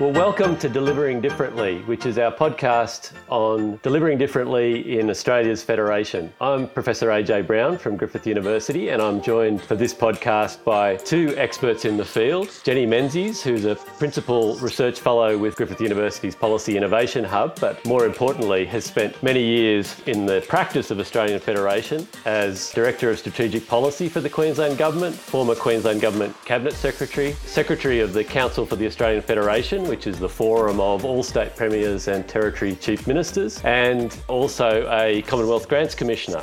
Well, welcome to Delivering Differently, which is our podcast on delivering differently in Australia's Federation. I'm Professor AJ Brown from Griffith University, and I'm joined for this podcast by two experts in the field Jenny Menzies, who's a Principal Research Fellow with Griffith University's Policy Innovation Hub, but more importantly, has spent many years in the practice of Australian Federation as Director of Strategic Policy for the Queensland Government, former Queensland Government Cabinet Secretary, Secretary of the Council for the Australian Federation which is the forum of all state premiers and territory chief ministers, and also a Commonwealth Grants Commissioner.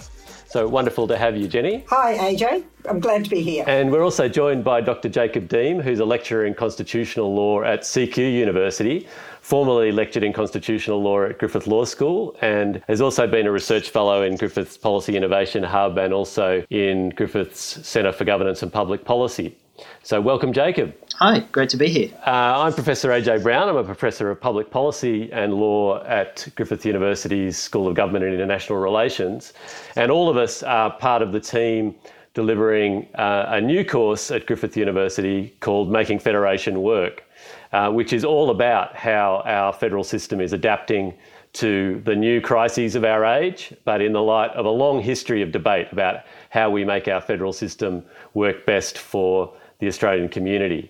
So wonderful to have you, Jenny. Hi, AJ. I'm glad to be here. And we're also joined by Dr. Jacob Deem, who's a lecturer in constitutional law at CQ University, formerly lectured in constitutional law at Griffith Law School, and has also been a research fellow in Griffith's Policy Innovation Hub and also in Griffith's Centre for Governance and Public Policy. So, welcome, Jacob. Hi, great to be here. Uh, I'm Professor AJ Brown. I'm a professor of public policy and law at Griffith University's School of Government and International Relations. And all of us are part of the team delivering uh, a new course at Griffith University called Making Federation Work, uh, which is all about how our federal system is adapting to the new crises of our age, but in the light of a long history of debate about how we make our federal system work best for the Australian community.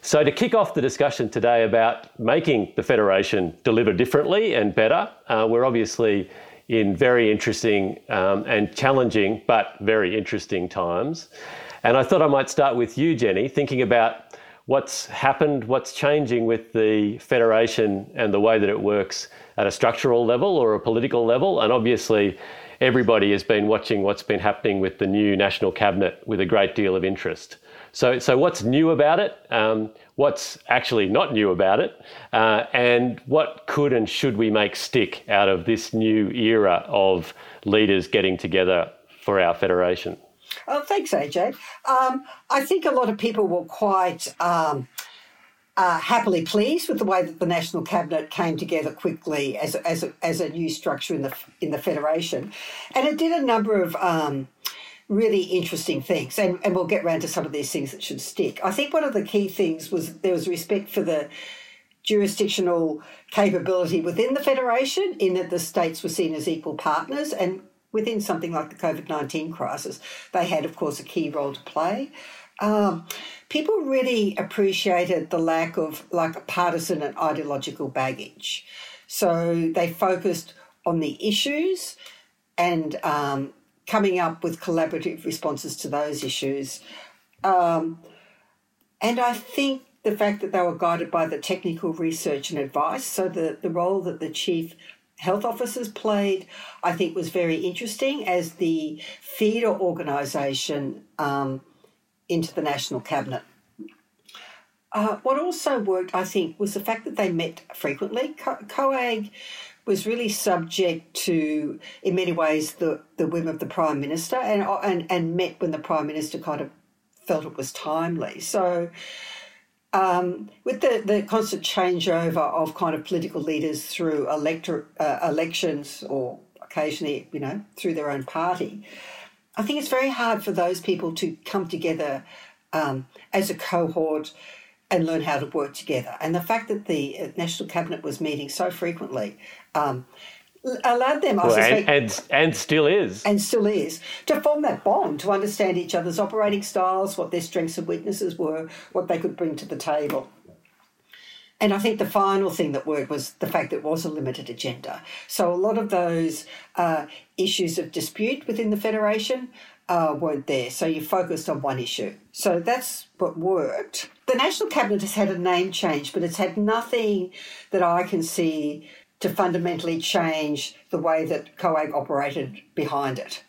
So, to kick off the discussion today about making the Federation deliver differently and better, uh, we're obviously in very interesting um, and challenging, but very interesting times. And I thought I might start with you, Jenny, thinking about what's happened, what's changing with the Federation and the way that it works at a structural level or a political level. And obviously, everybody has been watching what's been happening with the new National Cabinet with a great deal of interest. So, so what's new about it? Um, what's actually not new about it? Uh, and what could and should we make stick out of this new era of leaders getting together for our federation? Oh, thanks, AJ. Um, I think a lot of people were quite um, uh, happily pleased with the way that the national cabinet came together quickly as a, as a, as a new structure in the in the federation, and it did a number of um, really interesting things. And, and we'll get around to some of these things that should stick. I think one of the key things was there was respect for the jurisdictional capability within the Federation, in that the states were seen as equal partners. And within something like the COVID 19 crisis, they had, of course, a key role to play. Um, people really appreciated the lack of like partisan and ideological baggage. So they focused on the issues and um, coming up with collaborative responses to those issues. Um, and I think the fact that they were guided by the technical research and advice, so the, the role that the chief health officers played, I think was very interesting as the feeder organisation um, into the national cabinet. Uh, what also worked, I think, was the fact that they met frequently. Co- COAG was really subject to, in many ways, the, the whim of the Prime Minister and, and, and met when the Prime Minister kind of felt it was timely. So, um, with the, the constant changeover of kind of political leaders through elector, uh, elections or occasionally, you know, through their own party, I think it's very hard for those people to come together um, as a cohort and learn how to work together. And the fact that the uh, National Cabinet was meeting so frequently um, allowed them, I well, suspect, and, and, and still is, and still is, to form that bond, to understand each other's operating styles, what their strengths and weaknesses were, what they could bring to the table. And I think the final thing that worked was the fact that it was a limited agenda. So a lot of those uh, issues of dispute within the Federation uh, weren't there. So you focused on one issue. So that's what worked. The National Cabinet has had a name change, but it's had nothing that I can see to fundamentally change the way that COAG operated behind it.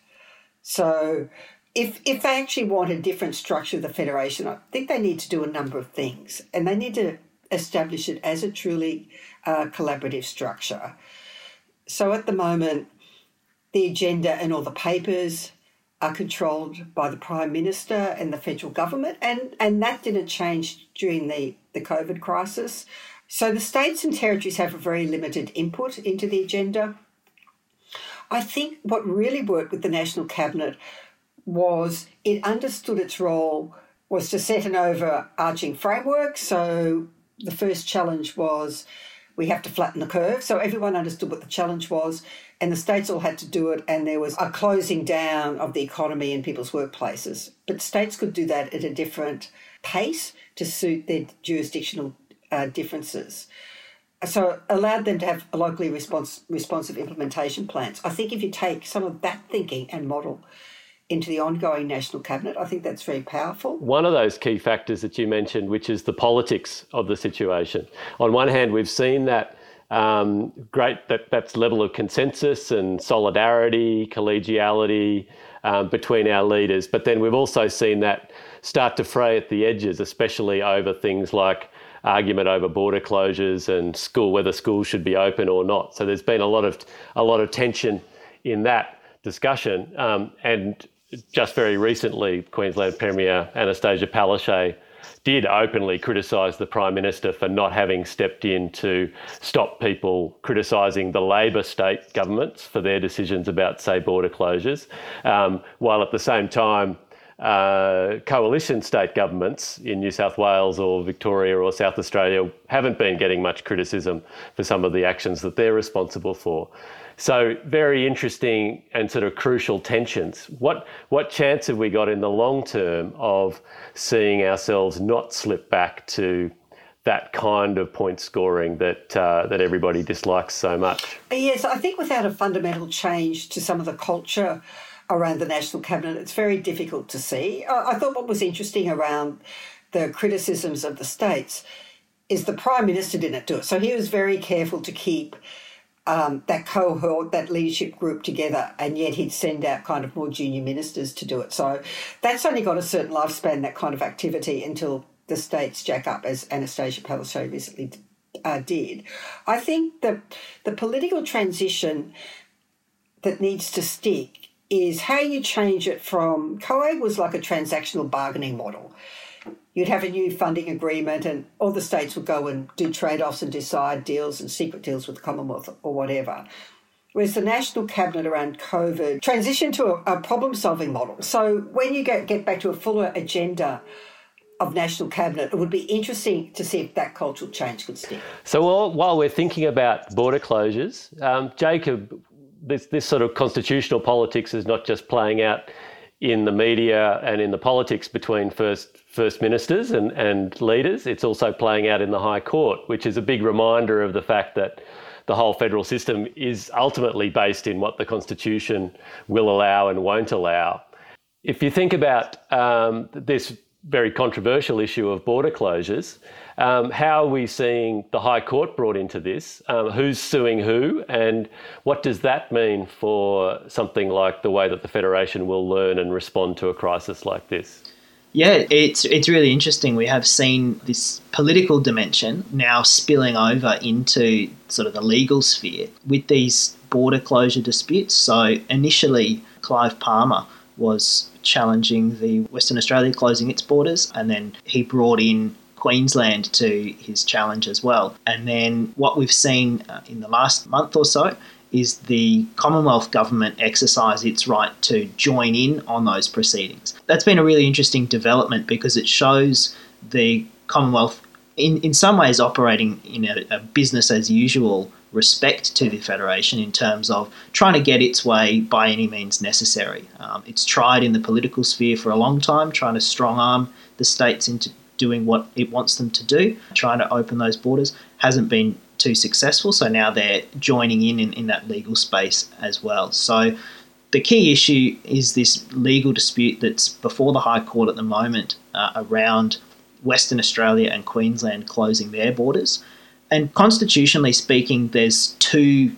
So, if, if they actually want a different structure of the Federation, I think they need to do a number of things and they need to establish it as a truly uh, collaborative structure. So, at the moment, the agenda and all the papers are controlled by the Prime Minister and the federal government, and, and that didn't change during the, the COVID crisis. So the states and territories have a very limited input into the agenda. I think what really worked with the National Cabinet was it understood its role was to set an overarching framework. So the first challenge was we have to flatten the curve. So everyone understood what the challenge was, and the states all had to do it, and there was a closing down of the economy in people's workplaces. But states could do that at a different pace to suit their jurisdictional uh, differences. So allowed them to have locally responsive implementation plans. I think if you take some of that thinking and model into the ongoing national cabinet. I think that's very powerful. One of those key factors that you mentioned, which is the politics of the situation. On one hand, we've seen that um, great that that's level of consensus and solidarity, collegiality um, between our leaders, but then we've also seen that start to fray at the edges, especially over things like argument over border closures and school whether schools should be open or not. So there's been a lot of a lot of tension in that discussion, um, and just very recently, Queensland Premier Annastacia Palaszczuk did openly criticise the Prime Minister for not having stepped in to stop people criticising the Labor state governments for their decisions about, say, border closures, um, while at the same time, uh, coalition state governments in New South Wales or Victoria or South Australia haven't been getting much criticism for some of the actions that they're responsible for. So very interesting and sort of crucial tensions. What what chance have we got in the long term of seeing ourselves not slip back to that kind of point scoring that uh, that everybody dislikes so much? Yes, I think without a fundamental change to some of the culture around the national cabinet, it's very difficult to see. I, thought what was interesting around the criticisms of the states is the prime minister didn't do it, so he was very careful to keep um, that cohort, that leadership group together, and yet he'd send out kind of more junior ministers to do it. So that's only got a certain lifespan, that kind of activity, until the states jack up, as Annastacia Palaszczuk recently uh, did. I think the the political transition that needs to stick is how you change it from COAG was like a transactional bargaining model you'd have a new funding agreement and all the states would go and do trade-offs and decide deals and secret deals with the Commonwealth or whatever. Whereas the National Cabinet around COVID transitioned to a, a problem-solving model. So when you get, get back to a fuller agenda of National Cabinet, it would be interesting to see if that cultural change could stick. So while, while we're thinking about border closures, um, Jacob, this, this sort of constitutional politics is not just playing out in the media and in the politics between first first ministers and, and leaders. It's also playing out in the High Court, which is a big reminder of the fact that the whole federal system is ultimately based in what the Constitution will allow and won't allow. If you think about um, this very controversial issue of border closures, um, how are we seeing the High Court brought into this? Um, who's suing who? And what does that mean for something like the way that the Federation will learn and respond to a crisis like this? Yeah, it's it's really interesting. We have seen this political dimension now spilling over into sort of the legal sphere with these border closure disputes. So initially, Clive Palmer was challenging the Western Australia closing its borders, and then he brought in Queensland to his challenge as well. And then what we've seen uh, in the last month or so is the Commonwealth government exercise its right to join in on those proceedings. That's been a really interesting development because it shows the Commonwealth, in, in some ways, operating in a, a business as usual respect to the Federation in terms of trying to get its way by any means necessary. Um, it's tried in the political sphere for a long time, trying to strong arm the states into doing what it wants them to do, trying to open those borders. Hasn't been too successful, so now they're joining in, in in that legal space as well. So the key issue is this legal dispute that's before the High Court at the moment uh, around Western Australia and Queensland closing their borders. And constitutionally speaking, there's two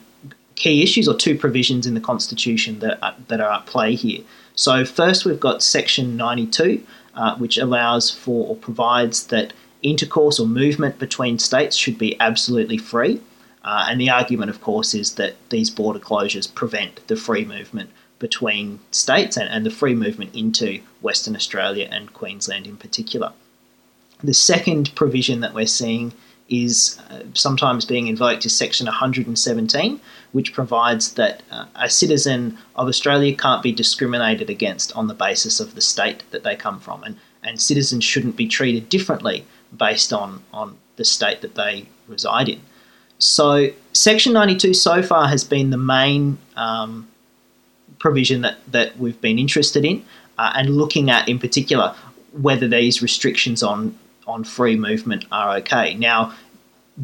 key issues or two provisions in the Constitution that are, that are at play here. So, first, we've got Section 92, uh, which allows for or provides that intercourse or movement between states should be absolutely free. Uh, and the argument, of course, is that these border closures prevent the free movement between states and, and the free movement into Western Australia and Queensland in particular. The second provision that we're seeing is uh, sometimes being invoked is Section 117, which provides that uh, a citizen of Australia can't be discriminated against on the basis of the state that they come from, and, and citizens shouldn't be treated differently based on, on the state that they reside in. So, Section 92 so far has been the main um, provision that, that we've been interested in uh, and looking at in particular whether these restrictions on, on free movement are okay. Now,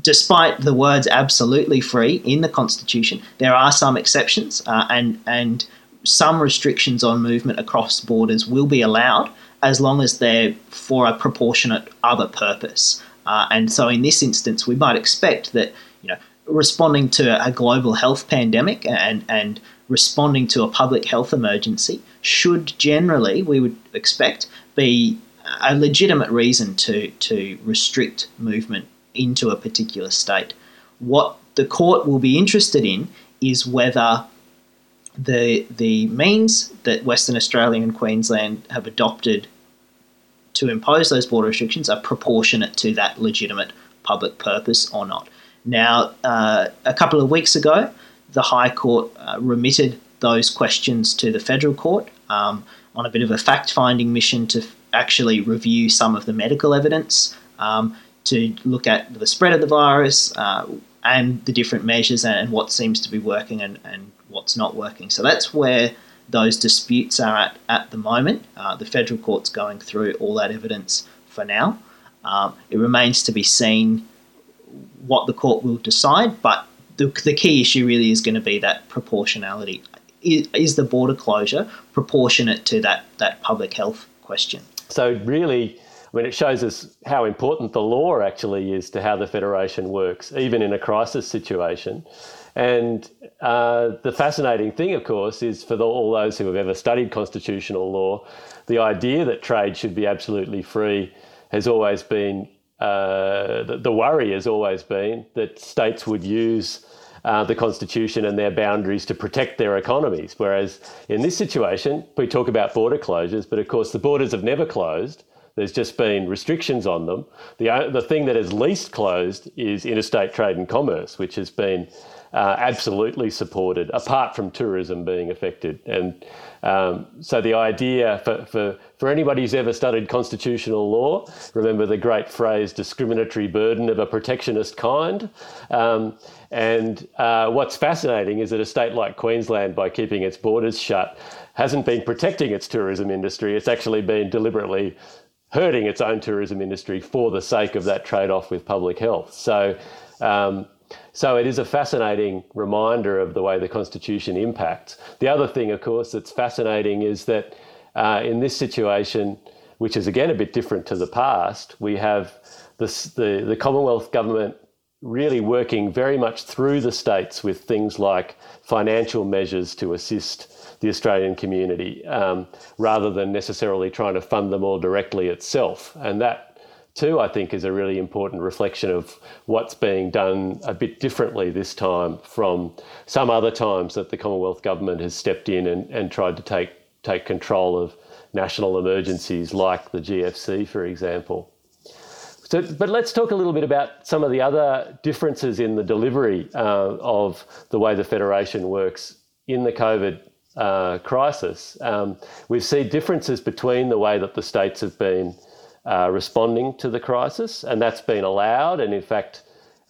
despite the words absolutely free in the Constitution, there are some exceptions uh, and, and some restrictions on movement across borders will be allowed as long as they're for a proportionate other purpose. Uh, and so in this instance, we might expect that you know responding to a global health pandemic and and responding to a public health emergency should generally, we would expect, be a legitimate reason to to restrict movement into a particular state. What the court will be interested in is whether the the means that Western Australia and Queensland have adopted to impose those border restrictions are proportionate to that legitimate public purpose or not. Now, uh, a couple of weeks ago, the High Court uh, remitted those questions to the Federal Court um, on a bit of a fact finding mission to actually review some of the medical evidence, um, to look at the spread of the virus uh, and the different measures and, what seems to be working and, and what's not working. So that's where those disputes are at at the moment. Uh, the federal court's going through all that evidence for now. Um, it remains to be seen what the court will decide, but the, the key issue really is going to be that proportionality. Is, is the border closure proportionate to that, that public health question? So, really, I mean, it shows us how important the law actually is to how the Federation works, even in a crisis situation. And uh, the fascinating thing, of course, is for the, all those who have ever studied constitutional law, the idea that trade should be absolutely free has always been uh, the, the, worry has always been that states would use uh, the constitution and their boundaries to protect their economies. Whereas in this situation, we talk about border closures, but of course the borders have never closed. There's just been restrictions on them. The, the thing that has least closed is interstate trade and commerce, which has been absolutely supported, apart from tourism being affected. And um, so the idea for, for, for anybody who's ever studied constitutional law, remember the great phrase discriminatory burden of a protectionist kind. Um, and uh, what's fascinating is that a state like Queensland, by keeping its borders shut, hasn't been protecting its tourism industry. It's actually been deliberately hurting its own tourism industry for the sake of that trade off with public health. So um, so it is a fascinating reminder of the way the Constitution impacts. The other thing, of course, that's fascinating is that uh, in this situation, which is again a bit different to the past, we have this, the, the Commonwealth government really working very much through the states with things like financial measures to assist the Australian community um, rather than necessarily trying to fund them all directly itself. And that too, I think, is a really important reflection of what's being done a bit differently this time from some other times that the Commonwealth Government has stepped in and, and tried to take, take control of national emergencies like the GFC, for example. So, but let's talk a little bit about some of the other differences in the delivery uh, of the way the Federation works in the COVID uh, crisis. Um, we've seen differences between the way that the states have been uh, responding to the crisis, and that's been allowed and, in fact,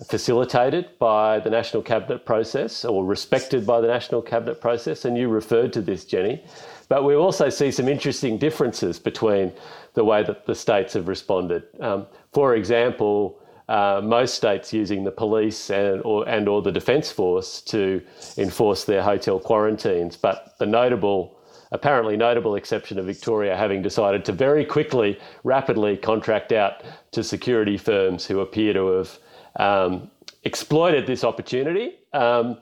facilitated by the National Cabinet process or respected by the National Cabinet process. And you referred to this, Jenny. But we also see some interesting differences between the way that the states have responded. Um, for example, uh, most states using the police and or, and or the defence force to enforce their hotel quarantines. But the notable apparently notable exception of Victoria having decided to very quickly, rapidly contract out to security firms who appear to have um, exploited this opportunity um,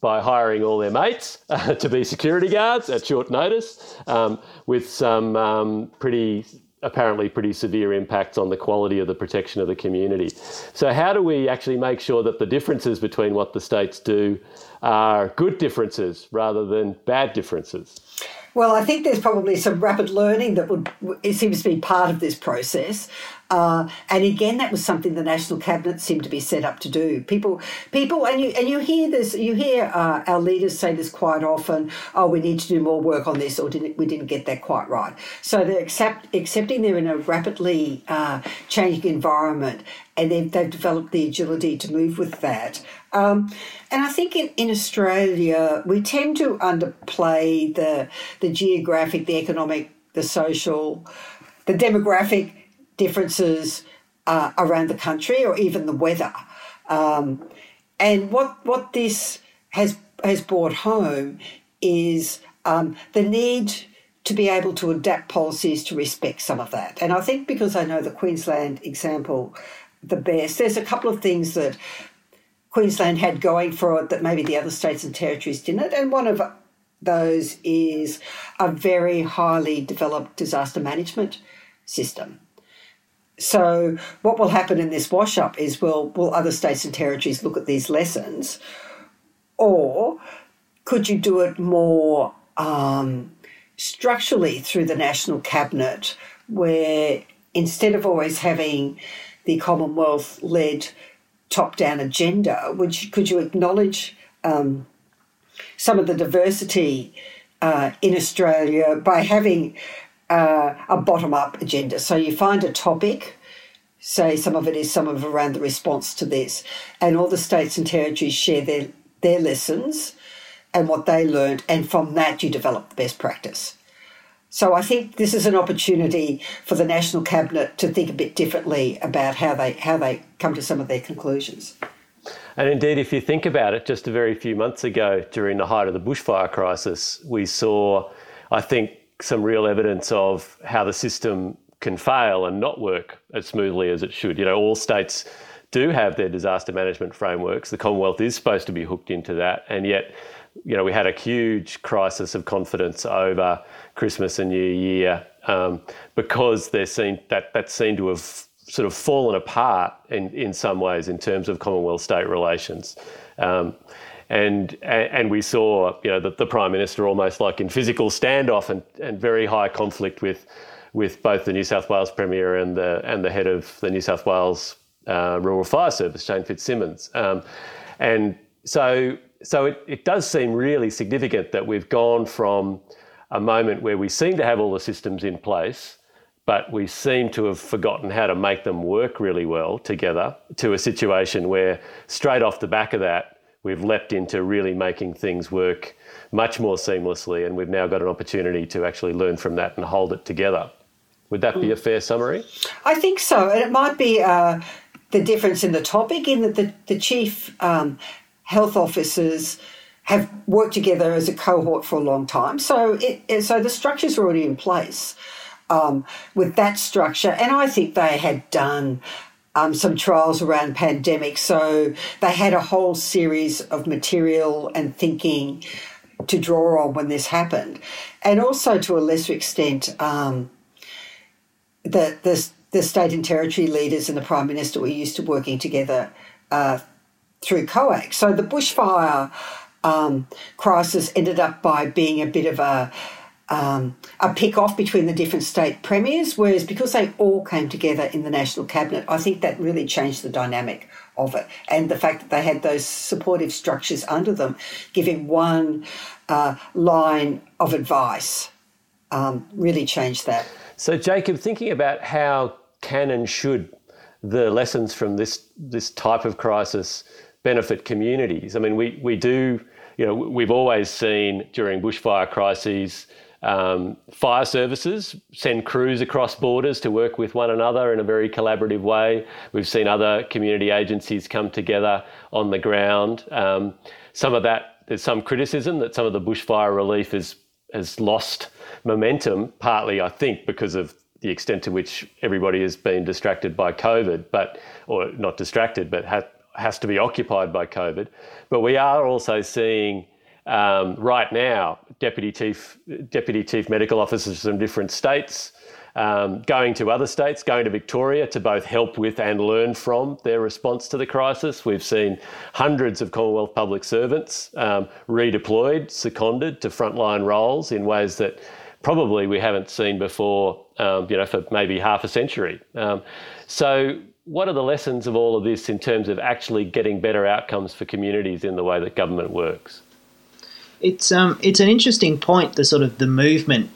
by hiring all their mates uh, to be security guards at short notice, um, with some um, pretty apparently pretty severe impacts on the quality of the protection of the community. So, how do we actually make sure that the differences between what the states do are good differences rather than bad differences? Well, I think there's probably some rapid learning that would it seems to be part of this process. Uh, and again, that was something the national cabinet seemed to be set up to do. People, people, and you and you hear this, you hear uh, our leaders say this quite often. Oh, we need to do more work on this, or didn't, we didn't get that quite right. So they're accept, accepting they're in a rapidly uh, changing environment, and they've, they've developed the agility to move with that. Um, and I think in, in Australia, we tend to underplay the the geographic, the economic, the social, the demographic differences uh, around the country or even the weather. Um, and what what this has has brought home is um, the need to be able to adapt policies to respect some of that. And I think because I know the Queensland example the best, there's a couple of things that Queensland had going for it that maybe the other states and territories didn't. And one of those is a very highly developed disaster management system. So what will happen in this wash up is will will other states and territories look at these lessons, or could you do it more um, structurally through the national cabinet, where instead of always having the Commonwealth led top down agenda, which could you acknowledge um, some of the diversity uh, in Australia by having uh, a bottom up agenda. So you find a topic, say some of it is some of around the response to this, and all the states and territories share their, their lessons and what they learned, and from that you develop the best practice. So I think this is an opportunity for the national cabinet to think a bit differently about how they how they come to some of their conclusions. And indeed, if you think about it, just a very few months ago, during the height of the bushfire crisis, we saw, I think, some real evidence of how the system can fail and not work as smoothly as it should. You know, all states do have their disaster management frameworks. The Commonwealth is supposed to be hooked into that, and yet, you know, we had a huge crisis of confidence over Christmas and New Year um, because there seemed that that seemed to have sort of fallen apart in, in some ways in terms of Commonwealth state relations. Um, and and we saw you know the, the prime minister almost like in physical standoff and, and very high conflict with with both the New South Wales premier and the and the head of the New South Wales uh, Rural Fire Service, Shane Fitzsimmons, um, and so so it, it does seem really significant that we've gone from a moment where we seem to have all the systems in place but we seem to have forgotten how to make them work really well together to a situation where straight off the back of that we've leapt into really making things work much more seamlessly, and we've now got an opportunity to actually learn from that and hold it together. Would that be a fair summary? I think so, and it might be uh, the difference in the topic in that the, the chief um, health officers have worked together as a cohort for a long time, so it, so the structure's were already in place. Um, with that structure, and I think they had done um, some trials around pandemic. So they had a whole series of material and thinking to draw on when this happened, and also to a lesser extent, um, the, the the state and territory leaders and the prime minister were used to working together uh, through COAG. So the bushfire um, crisis ended up by being a bit of a um, a pick off between the different state premiers, whereas because they all came together in the national cabinet, I think that really changed the dynamic of it. And the fact that they had those supportive structures under them, giving one uh, line of advice, um, really changed that. So, Jacob, thinking about how can and should the lessons from this this type of crisis benefit communities? I mean, we we do. You know, we've always seen during bushfire crises um, fire services send crews across borders to work with one another in a very collaborative way. We've seen other community agencies come together on the ground. Um, some of that, there's some criticism that some of the bushfire relief is, has lost momentum, partly, I think, because of the extent to which everybody has been distracted by COVID, but or not distracted, but ha- has to be occupied by COVID. But we are also seeing um, right now, deputy chief deputy chief medical officers from different states um, going to other states, going to Victoria to both help with and learn from their response to the crisis. We've seen hundreds of Commonwealth public servants um, redeployed, seconded to frontline roles in ways that probably we haven't seen before, um, you know, for maybe half a century. Um, so, what are the lessons of all of this in terms of actually getting better outcomes for communities in the way that government works? It's um, it's an interesting point. The sort of the movement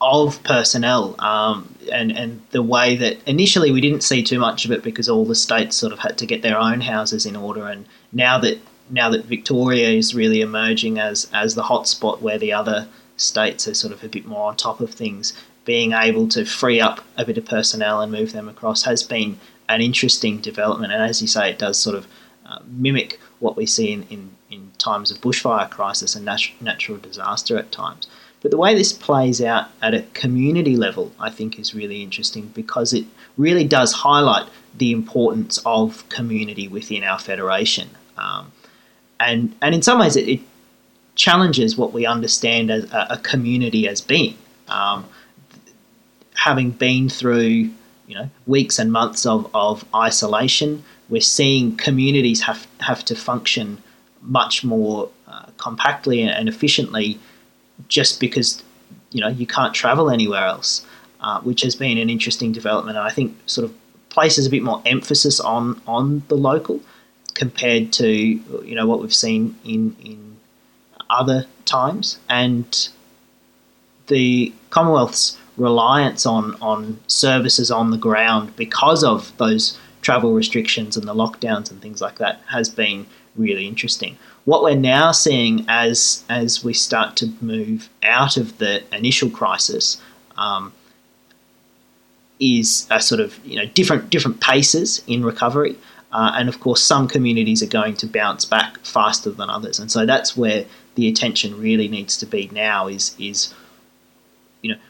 of personnel um, and and the way that initially we didn't see too much of it because all the states sort of had to get their own houses in order, and now that now that Victoria is really emerging as as the hotspot where the other states are sort of a bit more on top of things, being able to free up a bit of personnel and move them across has been an interesting development. And as you say, it does sort of uh, mimic what we see in, in, in times of bushfire crisis and nat- natural disaster at times. But the way this plays out at a community level, I think, is really interesting because it really does highlight the importance of community within our federation. Um, and, and in some ways, it, it, challenges what we understand as a, community as being. Um, having been through you know weeks and months of, of isolation, we're seeing communities have, have to function much more uh, compactly and efficiently just because you know you can't travel anywhere else, uh, which has been an interesting development. And I think sort of places a bit more emphasis on on the local compared to you know what we've seen in in other times and the Commonwealth's reliance on on services on the ground because of those travel restrictions and the lockdowns and things like that has been really interesting. What we're now seeing as as we start to move out of the initial crisis um, is a sort of you know different different paces in recovery, uh, and of course some communities are going to bounce back faster than others, and so that's where the attention really needs to be now. Is is you know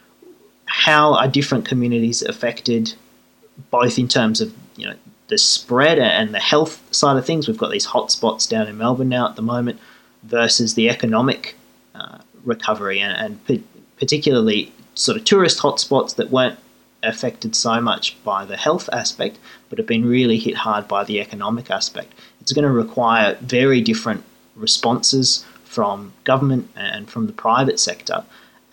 how are different communities affected, both in terms of you know the spread and the health side of things. We've got these hotspots down in Melbourne now at the moment, versus the economic uh, recovery and, and particularly sort of tourist hotspots that weren't affected so much by the health aspect, but have been really hit hard by the economic aspect. It's going to require very different responses from government and from the private sector.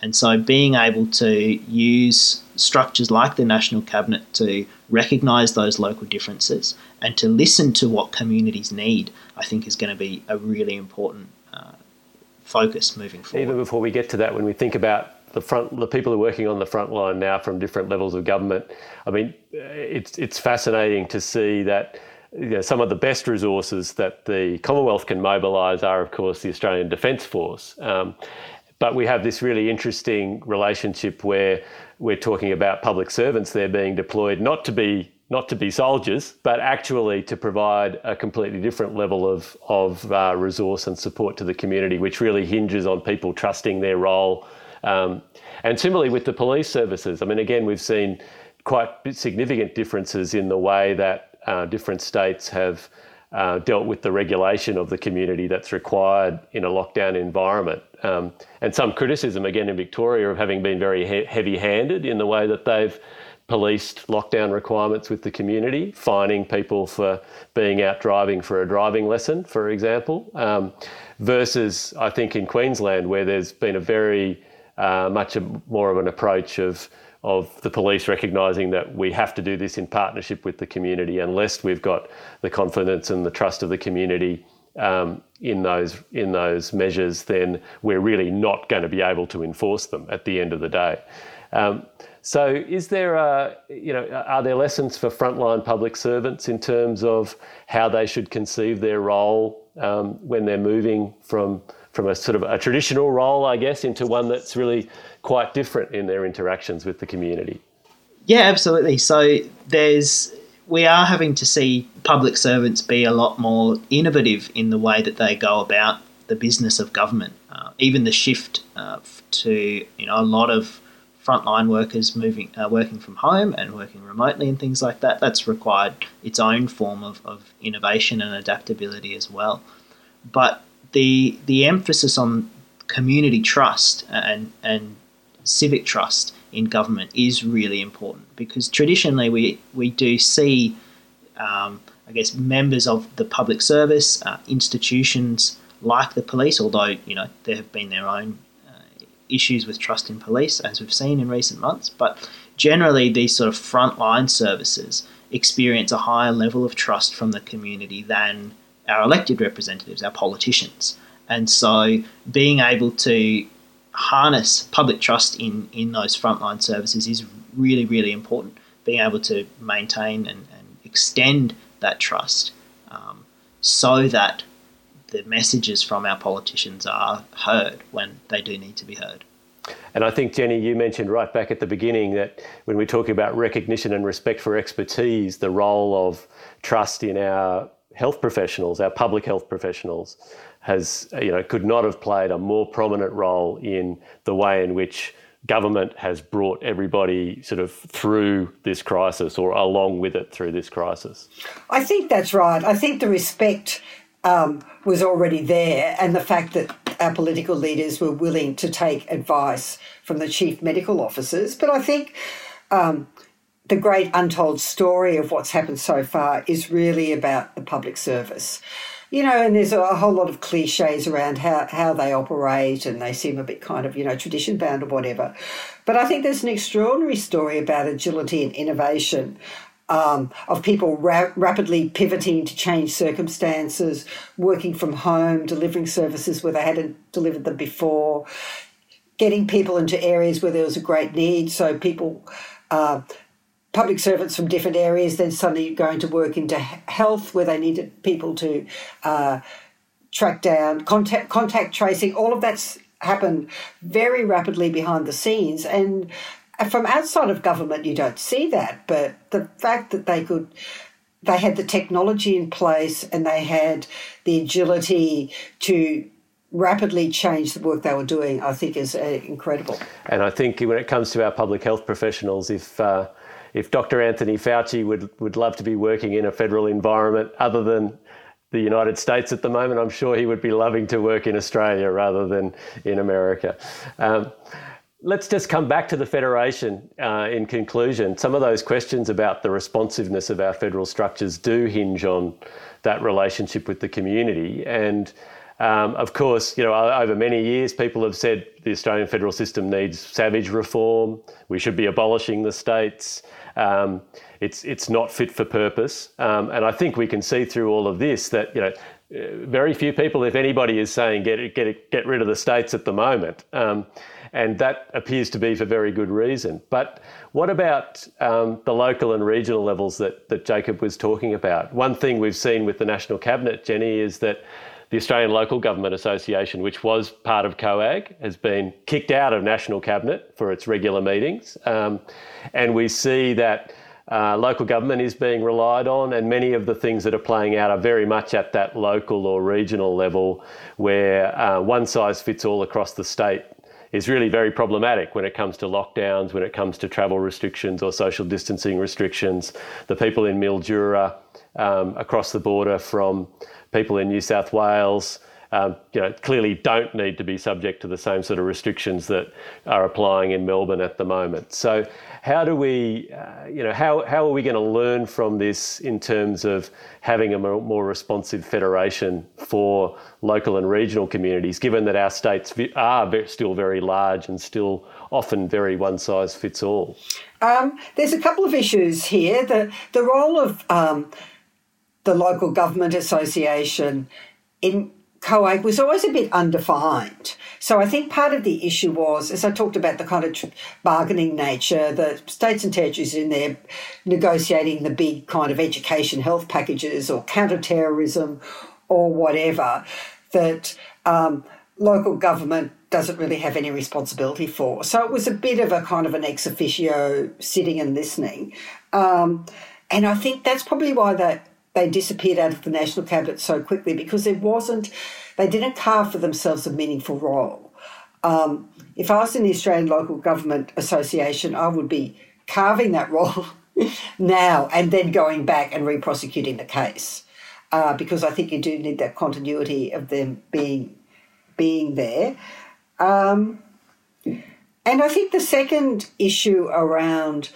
And so being able to use structures like the National Cabinet to recognise those local differences and to listen to what communities need, I think is going to be a really important uh, focus moving forward. Even before we get to that, when we think about the front, the people who are working on the front line now from different levels of government, I mean, it's it's fascinating to see that. You know, some of the best resources that the Commonwealth can mobilise are, of course, the Australian Defence Force. Um, but we have this really interesting relationship where we're talking about public servants there being deployed not to be not to be soldiers, but actually to provide a completely different level of, of uh, resource and support to the community, which really hinges on people trusting their role. Um, and similarly with the police services, I mean, again, we've seen quite significant differences in the way that uh, different states have uh, dealt with the regulation of the community that's required in a lockdown environment. Um, and some criticism, again, in Victoria of having been very he- heavy handed in the way that they've policed lockdown requirements with the community, fining people for being out driving for a driving lesson, for example, um, versus I think in Queensland where there's been a very uh, much a, more of an approach of of the police recognising that we have to do this in partnership with the community unless we've got the confidence and the trust of the community um, in those in those measures, then we're really not going to be able to enforce them at the end of the day. Um, so, is there a, you know are there lessons for frontline public servants in terms of how they should conceive their role um, when they're moving from from a sort of a traditional role, I guess, into one that's really quite different in their interactions with the community? Yeah, absolutely. So there's we are having to see public servants be a lot more innovative in the way that they go about the business of government. Uh, even the shift uh, to you know a lot of frontline workers moving uh, working from home and working remotely and things like that. That's required its own form of, of innovation and adaptability as well. But the the emphasis on community trust and and civic trust in government is really important because traditionally we, we do see, um, I guess, members of the public service, uh, institutions like the police, although you know there have been their own uh, issues with trust in police, as we've seen in recent months, but generally these sort of frontline services experience a higher level of trust from the community than our elected representatives, our politicians. And so being able to harness public trust in, in those frontline services is really, really important. Being able to maintain and, and extend that trust um, so that the messages from our politicians are heard when they do need to be heard. And I think, Jenny, you mentioned right back at the beginning that when we're talking about recognition and respect for expertise, the role of trust in our health professionals, our public health professionals, has, you know, could not have played a more prominent role in the way in which government has brought everybody sort of through this crisis or along with it through this crisis. I think that's right. I think the respect um, was already there, and the fact that our political leaders were willing to take advice from the chief medical officers. But I think um, the great untold story of what's happened so far is really about the public service. You know, and there's a whole lot of cliches around how, how they operate and they seem a bit kind of, you know, tradition bound or whatever. But I think there's an extraordinary story about agility and innovation um, of people ra- rapidly pivoting to change circumstances, working from home, delivering services where they hadn't delivered them before, getting people into areas where there was a great need. So people, uh, public servants from different areas, then suddenly going to work into health where they needed people to uh, track down contact contact tracing. All of that's happened very rapidly behind the scenes and from outside of government, you don't see that, but the fact that they could, they had the technology in place and they had the agility to rapidly change the work they were doing, I think is uh, incredible. And I think when it comes to our public health professionals, if uh, if Dr. Anthony Fauci would would love to be working in a federal environment other than the United States at the moment, I'm sure he would be loving to work in Australia rather than in America. Um, Let's just come back to the Federation uh, in conclusion. Some of those questions about the responsiveness of our federal structures do hinge on that relationship with the community. And um, of course, you know, over many years, people have said the Australian federal system needs savage reform. We should be abolishing the states. Um, it's it's not fit for purpose. Um, and I think we can see through all of this that you know very few people, if anybody, is saying get get get rid of the states at the moment. Um, and that appears to be for very good reason. But what about um, the local and regional levels that, that Jacob was talking about? One thing we've seen with the National Cabinet, Jenny, is that the Australian Local Government Association, which was part of COAG, has been kicked out of National Cabinet for its regular meetings. Um, and we see that uh, local government is being relied on, and many of the things that are playing out are very much at that local or regional level where uh, one size fits all across the state is really very problematic when it comes to lockdowns, when it comes to travel restrictions or social distancing restrictions. The people in Mildura um, across the border from people in New South Wales. Um, you know, clearly don't need to be subject to the same sort of restrictions that are applying in Melbourne at the moment. So, how do we, uh, you know, how, how are we going to learn from this in terms of having a more, more, responsive federation for local and regional communities, given that our states are still very large and still often very one size fits all? Um, there's a couple of issues here. The, the role of um, the local government association in COAG was always a bit undefined. So I think part of the issue was, as I talked about the kind of bargaining nature, the states and territories in there negotiating the big kind of education health packages or counterterrorism or whatever, that um, local government doesn't really have any responsibility for. So it was a bit of a kind of an ex officio sitting and listening. Um, and I think that's probably why that they disappeared out of the national cabinet so quickly because there wasn't, they didn't carve for themselves a meaningful role. Um, if I was in the Australian Local Government Association, I would be carving that role now and then going back and re-prosecuting the case uh, because I think you do need that continuity of them being being there. Um, and I think the second issue around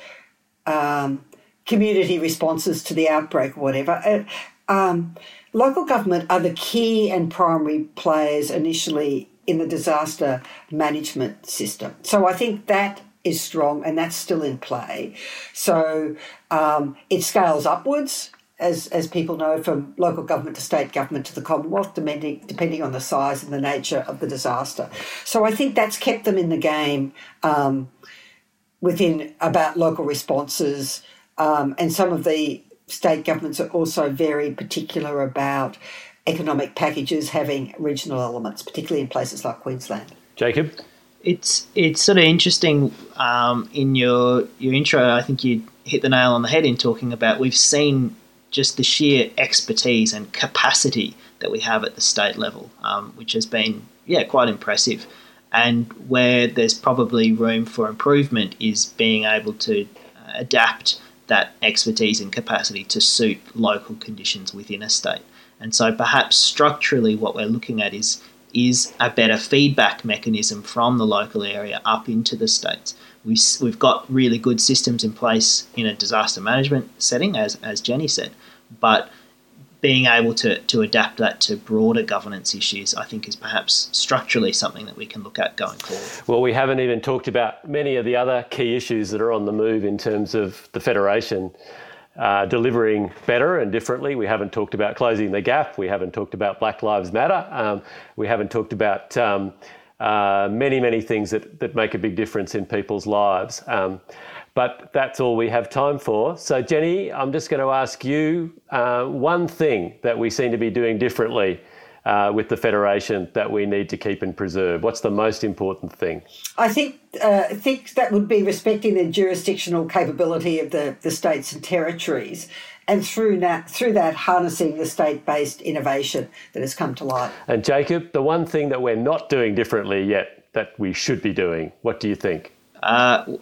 um, community responses to the outbreak or whatever. Uh, um, local government are the key and primary players initially in the disaster management system. So I think that is strong and that's still in play. So um, it scales upwards. As, as people know, from local government to state government to the Commonwealth, depending, depending on the size and the nature of the disaster. So I think that's kept them in the game um, within about local responses. Um, and some of the state governments are also very particular about economic packages having regional elements, particularly in places like Queensland. Jacob? It's it's sort of interesting um, in your your intro. I think you hit the nail on the head in talking about we've seen just the sheer expertise and capacity that we have at the state level, um, which has been yeah quite impressive. And where there's probably room for improvement is being able to uh, adapt that expertise and capacity to suit local conditions within a state. And so perhaps structurally what we're looking at is is a better feedback mechanism from the local area up into the states. We, we've got really good systems in place in a disaster management setting, as, as Jenny said, but being able to, to adapt that to broader governance issues, I think, is perhaps structurally something that we can look at going forward. Well, we haven't even talked about many of the other key issues that are on the move in terms of the Federation uh, delivering better and differently. We haven't talked about closing the gap. We haven't talked about Black Lives Matter. Um, we haven't talked about um, uh, many, many things that, that make a big difference in people's lives. Um, but that's all we have time for. So, Jenny, I'm just going to ask you uh, one thing that we seem to be doing differently uh, with the Federation that we need to keep and preserve? What's the most important thing? I think uh, think that would be respecting the jurisdictional capability of the, the states and territories, and through that through that harnessing the state based innovation that has come to light. And Jacob, the one thing that we're not doing differently yet that we should be doing, what do you think? Uh,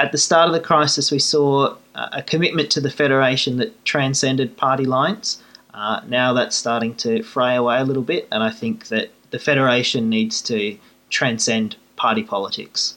at the start of the crisis, we saw a commitment to the federation that transcended party lines. Uh, now that's starting to fray away a little bit, and I think that the Federation needs to transcend party politics.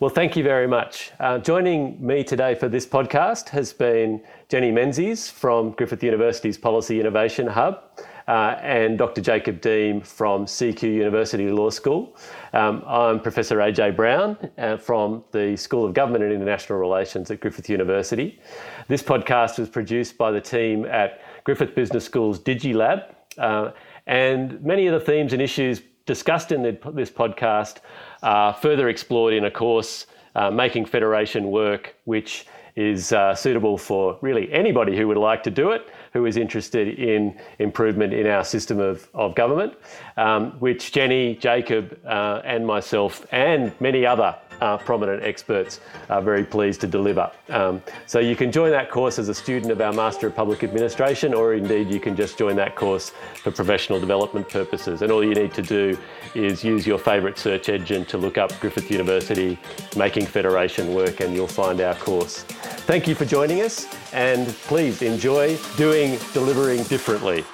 Well, thank you very much. Uh, joining me today for this podcast has been Jenny Menzies from Griffith University's Policy Innovation Hub. Uh, and Dr. Jacob Deem from CQ University Law School. Um, I'm Professor AJ Brown uh, from the School of Government and International Relations at Griffith University. This podcast was produced by the team at Griffith Business School's DigiLab. Uh, and many of the themes and issues discussed in the, this podcast are further explored in a course, uh, Making Federation Work, which is uh, suitable for really anybody who would like to do it, who is interested in improvement in our system of, of government, um, which Jenny, Jacob, uh, and myself, and many other uh, prominent experts are very pleased to deliver. Um, so you can join that course as a student of our Master of Public Administration, or indeed you can just join that course for professional development purposes. And all you need to do is use your favourite search engine to look up Griffith University Making Federation Work, and you'll find our course. Thank you for joining us, and please enjoy doing delivering differently.